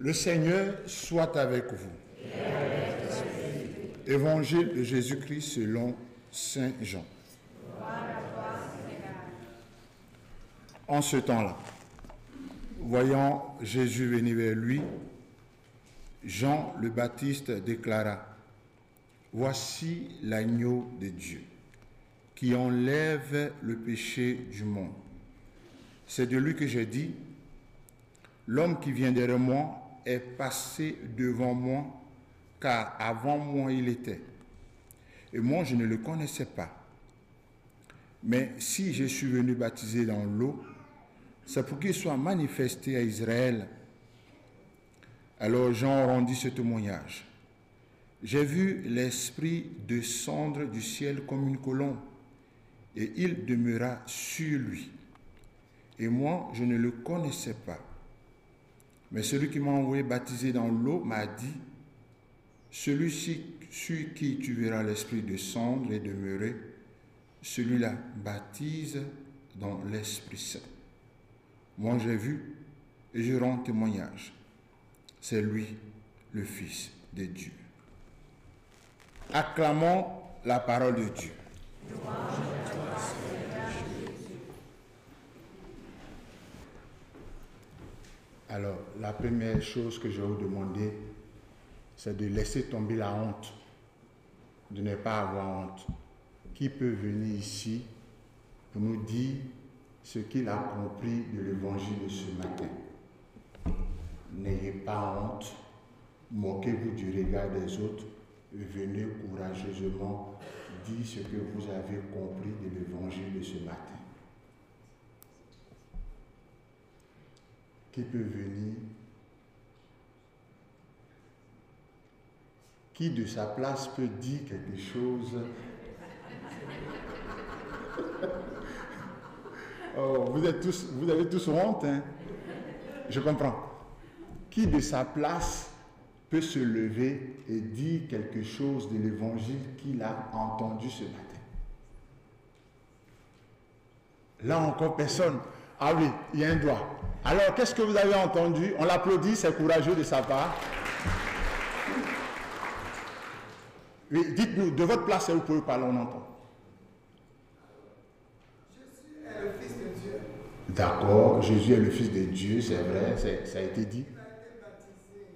Le Seigneur soit avec vous. Évangile de Jésus-Christ selon Saint Jean. En ce temps-là, voyant Jésus venir vers lui, Jean le Baptiste déclara, Voici l'agneau de Dieu qui enlève le péché du monde. C'est de lui que j'ai dit, L'homme qui vient derrière moi est passé devant moi, car avant moi il était. Et moi je ne le connaissais pas. Mais si je suis venu baptiser dans l'eau, c'est pour qu'il soit manifesté à Israël. Alors Jean rendit ce témoignage. J'ai vu l'Esprit descendre du ciel comme une colombe, et il demeura sur lui. Et moi, je ne le connaissais pas. Mais celui qui m'a envoyé baptiser dans l'eau m'a dit, celui-ci sur qui tu verras l'Esprit descendre et demeurer, celui-là baptise dans l'Esprit Saint. Moi j'ai vu et je rends témoignage. C'est lui, le Fils de Dieu. Acclamons la parole de Dieu. Alors, la première chose que je vais vous demander, c'est de laisser tomber la honte, de ne pas avoir honte. Qui peut venir ici pour nous dire ce qu'il a compris de l'évangile de ce matin? N'ayez pas honte, moquez-vous du regard des autres et venez courageusement dire ce que vous avez compris de l'évangile de ce matin. Qui peut venir, qui de sa place peut dire quelque chose. oh, vous, êtes tous, vous avez tous honte, hein? Je comprends. Qui de sa place peut se lever et dire quelque chose de l'évangile qu'il a entendu ce matin? Là encore, personne. Ah oui, il y a un doigt. Alors, qu'est-ce que vous avez entendu? On l'applaudit, c'est courageux de sa part. Oui, dites-nous, de votre place, vous pouvez parler, on entend. Jésus est le Fils de Dieu. D'accord, Jésus est le Fils de Dieu, c'est vrai, ça a été dit. Il a été baptisé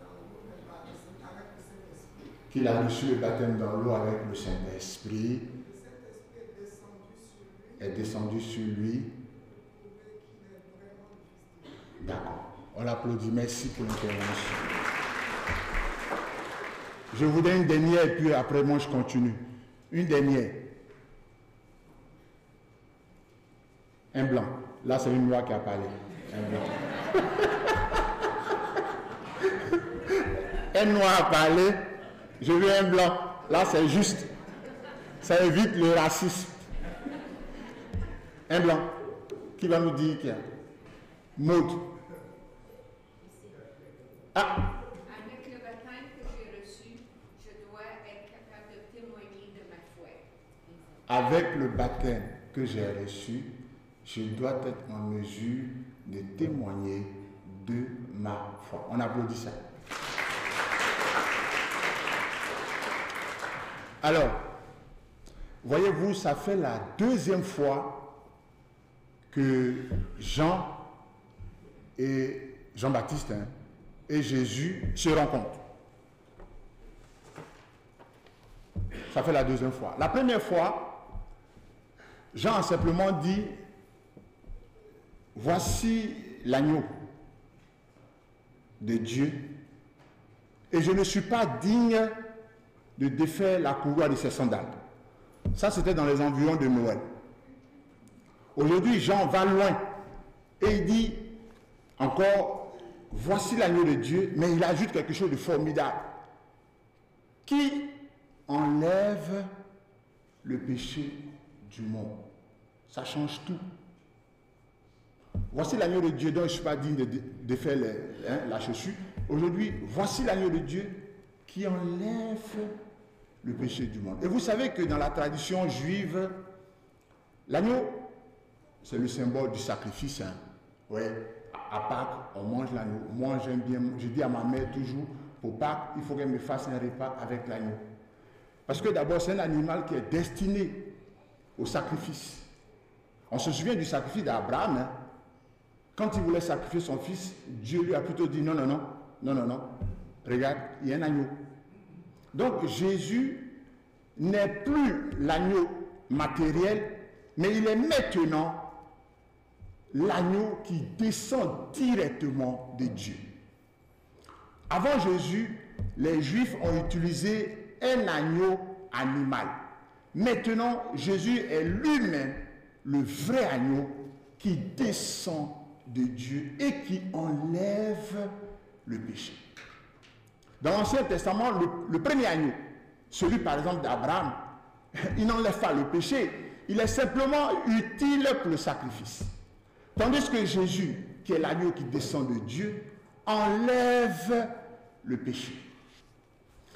dans l'eau, mais par le Saint- avec le Saint-Esprit. Qu'il a reçu le baptême dans l'eau avec Le Saint-Esprit est descendu sur lui est descendu sur lui. D'accord. On l'applaudit. Merci pour l'intervention. Je vous donne une dernière et puis après moi je continue. Une dernière. Un blanc. Là c'est une noire qui a parlé. Un blanc. un noir a parlé. Je veux un blanc. Là c'est juste. Ça évite le racisme. Un blanc. Qui va nous dire qu'il y a? Maud. Ah, Avec le baptême que j'ai reçu, je dois être capable de témoigner de ma foi. avec le baptême que j'ai reçu, je dois être en mesure de témoigner de ma foi. On applaudit ça. Alors, voyez-vous, ça fait la deuxième fois que Jean et Jean-Baptiste hein, et Jésus se rencontrent. Ça fait la deuxième fois. La première fois, Jean a simplement dit, voici l'agneau de Dieu, et je ne suis pas digne de défaire la courroie de ses sandales. Ça, c'était dans les environs de Noël. Aujourd'hui, Jean va loin et il dit encore, voici l'agneau de Dieu, mais il ajoute quelque chose de formidable qui enlève le péché du monde. Ça change tout. Voici l'agneau de Dieu dont je ne suis pas digne de, faire hein, la chaussure. Aujourd'hui, voici l'agneau de Dieu qui enlève le péché du monde. Et vous savez que dans la tradition juive, l'agneau, c'est le symbole du sacrifice. hein. Ouais. à Pâques, on mange l'agneau. Moi, j'aime bien, je dis à ma mère toujours, pour Pâques, il faut qu'elle me fasse un repas avec l'agneau. Parce que d'abord, c'est un animal qui est destiné au sacrifice. On se souvient du sacrifice d'Abraham. hein. Quand il voulait sacrifier son fils, Dieu lui a plutôt dit non, non, non, non, non, non. Regarde, il y a un agneau. Donc Jésus n'est plus l'agneau matériel, mais il est maintenant l'agneau qui descend directement de Dieu. Avant Jésus, les Juifs ont utilisé un agneau animal. Maintenant, Jésus est lui-même le vrai agneau qui descend de Dieu et qui enlève le péché. Dans l'Ancien Testament, le, premier agneau, celui par exemple d'Abraham, il n'enlève pas le péché, il est simplement utile pour le sacrifice. Tandis que Jésus, qui est l'agneau qui descend de Dieu, enlève le péché.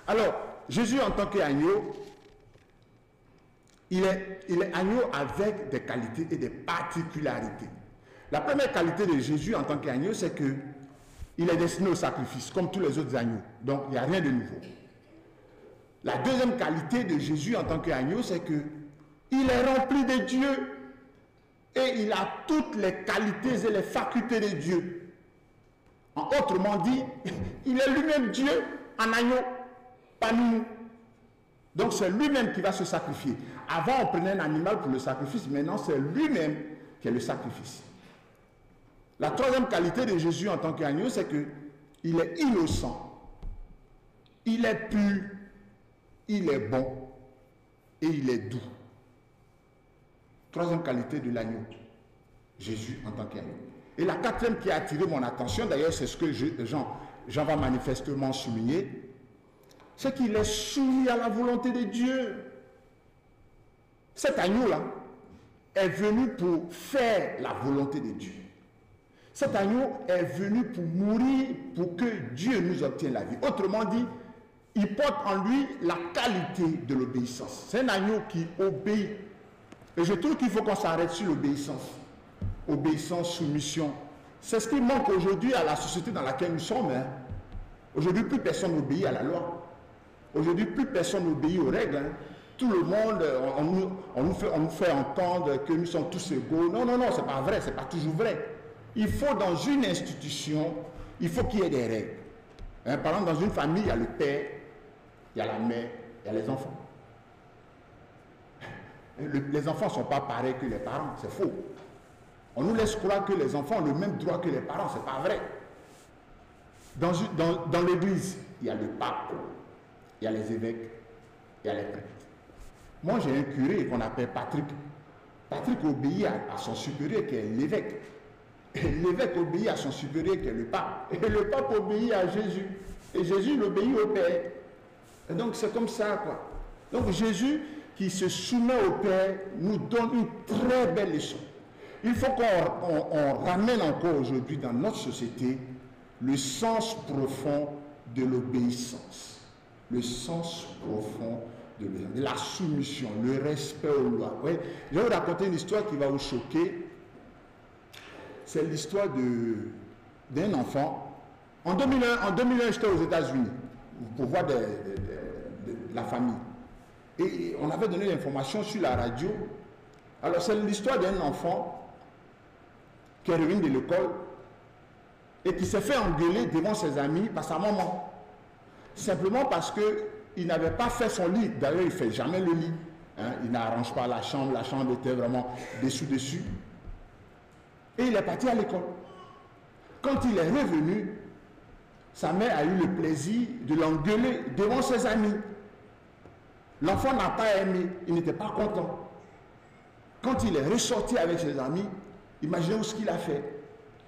Alors, Jésus en tant qu'agneau, il est, agneau avec des qualités et des particularités. La première qualité de Jésus en tant qu'agneau, c'est que il est destiné au sacrifice, comme tous les autres agneaux. Donc, il n'y a rien de nouveau. La deuxième qualité de Jésus en tant qu'agneau, c'est que il est rempli de Dieu il a toutes les qualités et les facultés de Dieu. En autrement dit, il est lui-même Dieu en agneau, pas nous. Donc c'est lui-même qui va se sacrifier. Avant, on prenait un animal pour le sacrifice, maintenant c'est lui-même qui est le sacrifice. La troisième qualité de Jésus en tant qu'agneau, c'est que il est innocent, il est pur, il est bon et il est doux. Troisième qualité de l'agneau, Jésus en tant qu'agneau. Et la quatrième qui a attiré mon attention, d'ailleurs c'est ce que je- Jean, Jean va manifestement souligner, c'est qu'il est soumis à la volonté de Dieu. Cet agneau-là est venu pour faire la volonté de Dieu. Cet agneau est venu pour mourir pour que Dieu nous obtienne la vie. Autrement dit, il porte en lui la qualité de l'obéissance. C'est un agneau qui obéit. Et je trouve qu'il faut qu'on s'arrête sur l'obéissance. Obéissance, soumission. C'est ce qui manque aujourd'hui à la société dans laquelle nous sommes. hein. Aujourd'hui, plus personne n'obéit à la loi. Aujourd'hui, plus personne n'obéit aux règles. hein. Tout le monde, euh, on, nous, fait entendre que nous sommes tous égaux. Non, non, non, c'est pas vrai, c'est pas toujours vrai. Il faut dans une institution, il faut qu'il y ait des règles. Hein, par exemple, dans une famille, il y a le père, il y a la mère, il y a les enfants. Le- les enfants ne sont pas pareils que les parents, c'est faux. On nous laisse croire que les enfants ont le même droit que les parents, c'est pas vrai. Dans, l'église, il y a le pape, il y a les évêques, il y a les prêtres. Moi, j'ai un curé qu'on appelle Patrick. Patrick obéit à, son supérieur qui est l'évêque. Et l'évêque obéit à son supérieur qui est le pape. Et le pape obéit à Jésus. Et Jésus il obéit au Père. Et donc c'est comme ça, quoi. Donc Jésus qui se soumet au Père nous donne une très belle leçon. Il faut qu'on on- on ramène encore aujourd'hui dans notre société le sens profond de l'obéissance. Le sens profond de la soumission, le respect aux lois. Oui, Je vais vous raconter une histoire qui va vous choquer. C'est l'histoire d'un enfant. En 2001, en 2001 j'étais aux États-Unis pour voir de la famille. Et on avait donné l'information sur la radio. Alors c'est l'histoire d'un enfant qui est revenu de l'école et qui s'est fait engueuler devant ses amis par sa maman. Simplement parce qu'il n'avait pas fait son lit. D'ailleurs, il ne fait jamais le lit. hein. Il n'arrange pas la chambre. La chambre était vraiment dessus-dessus. Et il est parti à l'école. Quand il est revenu, sa mère a eu le plaisir de l'engueuler devant ses amis. L'enfant n'a pas aimé, il n'était pas content. Quand il est ressorti avec ses amis, imaginez ce qu'il a fait.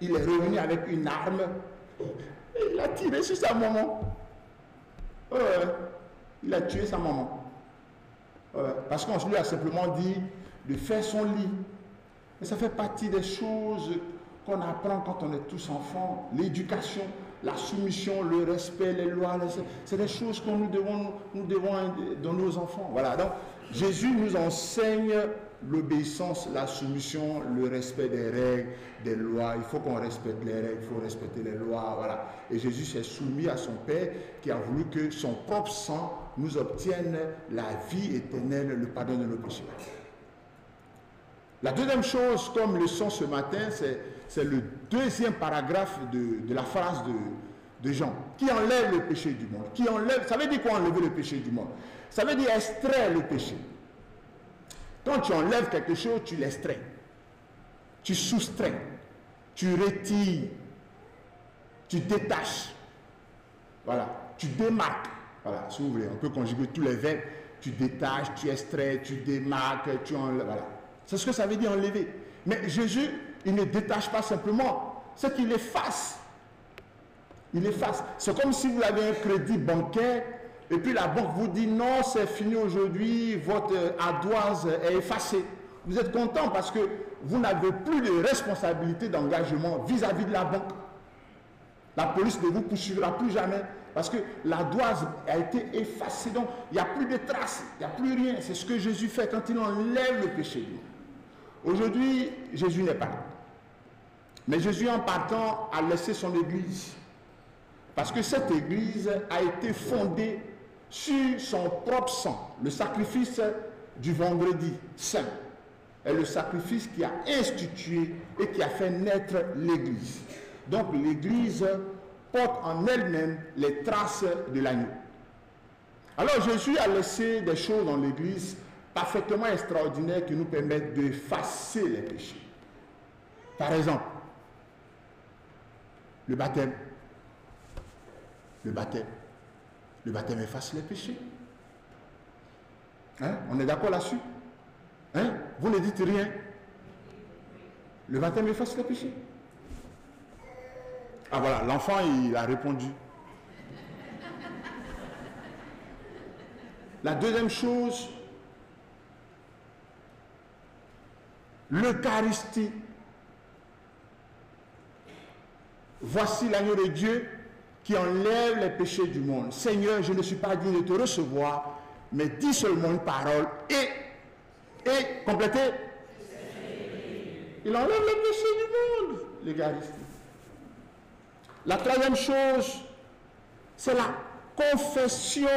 Il est revenu avec une arme et il a tiré sur sa maman. Il a tué sa maman. Parce qu'on lui a simplement dit de faire son lit. Et ça fait partie des choses qu'on apprend quand on est tous enfants. L'éducation, la soumission, le respect, les lois, c'est des choses que nous devons, nous devons donner aux enfants. Voilà, donc Jésus nous enseigne l'obéissance, la soumission, le respect des règles, des lois. Il faut qu'on respecte les règles, il faut respecter les lois, voilà. Et Jésus s'est soumis à son Père qui a voulu que son propre sang nous obtienne la vie éternelle, le pardon de nos péchés. La deuxième chose, comme leçon ce matin, c'est le deuxième paragraphe de, la phrase de, de Jean, qui enlève le péché du monde? Qui enlève, ça veut dire quoi enlever le péché du monde? Ça veut dire extraire le péché. Quand tu enlèves quelque chose, tu l'extrais. Tu soustrais. Tu retires. Tu détaches. Voilà. Tu démarques. Voilà, si vous voulez, on peut conjuguer tous les verbes. Tu détaches, tu extrais, tu démarques, tu enlèves. Voilà. C'est ce que ça veut dire enlever. Mais Jésus, il ne détache pas simplement, c'est qu'il efface. Il efface. C'est comme si vous avez un crédit bancaire et puis la banque vous dit non, c'est fini aujourd'hui, votre ardoise est effacée. Vous êtes content parce que vous n'avez plus de responsabilité d'engagement vis-à-vis de la banque. La police ne vous poursuivra plus jamais parce que l'ardoise a été effacée. Donc, il n'y a plus de traces, il n'y a plus rien. C'est ce que Jésus fait quand il enlève le péché. Aujourd'hui, Jésus n'est pas là. Mais Jésus, en partant, a laissé son église. Parce que cette église a été fondée sur son propre sang, le sacrifice du vendredi saint est le sacrifice qui a institué et qui a fait naître l'Église. Donc l'Église porte en elle-même les traces de l'agneau. Alors Jésus a laissé des choses dans l'Église parfaitement extraordinaires qui nous permettent d'effacer les péchés. Par exemple, le baptême. Le baptême. Le baptême efface les péchés. Hein? On est d'accord là-dessus? Hein? Vous ne dites rien. Le baptême efface les péchés. Ah voilà, l'enfant, il a répondu. La deuxième chose, l'Eucharistie. Voici l'agneau de Dieu qui enlève les péchés du monde. Seigneur, je ne suis pas digne de te recevoir, mais dis seulement une parole et, et complétez. Il enlève les péchés du monde, l'Eucharistie. La troisième chose, c'est la confession.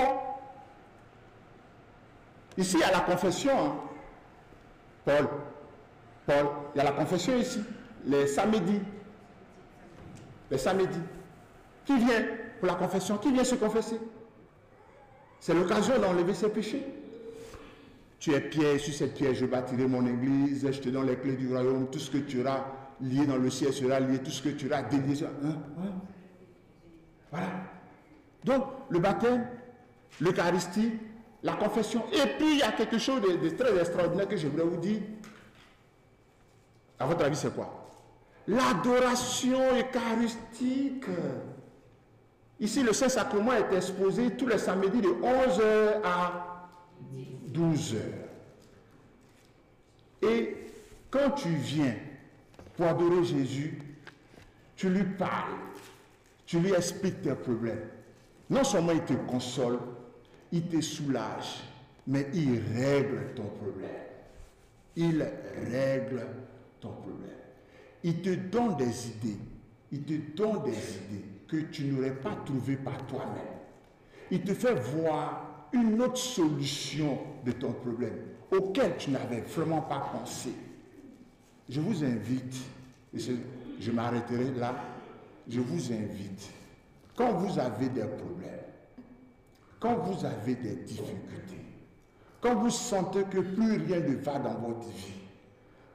Ici, il y a la confession. hein. Paul, Paul, il y a la confession ici, les samedis. Les samedis. Qui vient pour la confession? Qui vient se confesser? C'est l'occasion d'enlever ses péchés. Tu es pierre, sur cette pierre, je bâtirai mon église, je te donne les clés du royaume, tout ce que tu auras lié dans le ciel sera lié, tout ce que tu auras délié. Hein? Hein? Voilà. Donc, le baptême, l'Eucharistie, la confession, et puis il y a quelque chose de, très extraordinaire que je vous dire. À votre avis, c'est quoi? L'adoration eucharistique. Ici, le Saint-Sacrement est exposé tous les samedis de 11h à 12h. Et quand tu viens pour adorer Jésus, tu lui parles, tu lui expliques tes problèmes. Non seulement il te console, il te soulage, mais il règle ton problème. Il règle ton problème. Il te donne des idées. Il te donne des idées que tu n'aurais pas trouvées par toi-même. Il te fait voir une autre solution de ton problème auquel tu n'avais vraiment pas pensé. Je vous invite, je m'arrêterai là, je vous invite, quand vous avez des problèmes, quand vous avez des difficultés, quand vous sentez que plus rien ne va dans votre vie,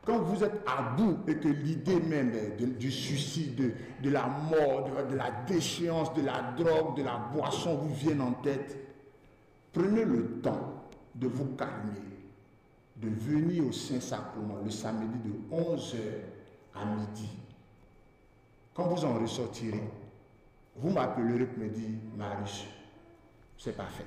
quand vous êtes à bout et que l'idée même du suicide, de, la mort, de, de la déchéance, de la drogue, de la boisson vous viennent en tête, prenez le temps de vous calmer, de venir au Saint-Sacrement le samedi de 11h à midi. Quand vous en ressortirez, vous m'appellerez pour me dire, Marius, c'est parfait.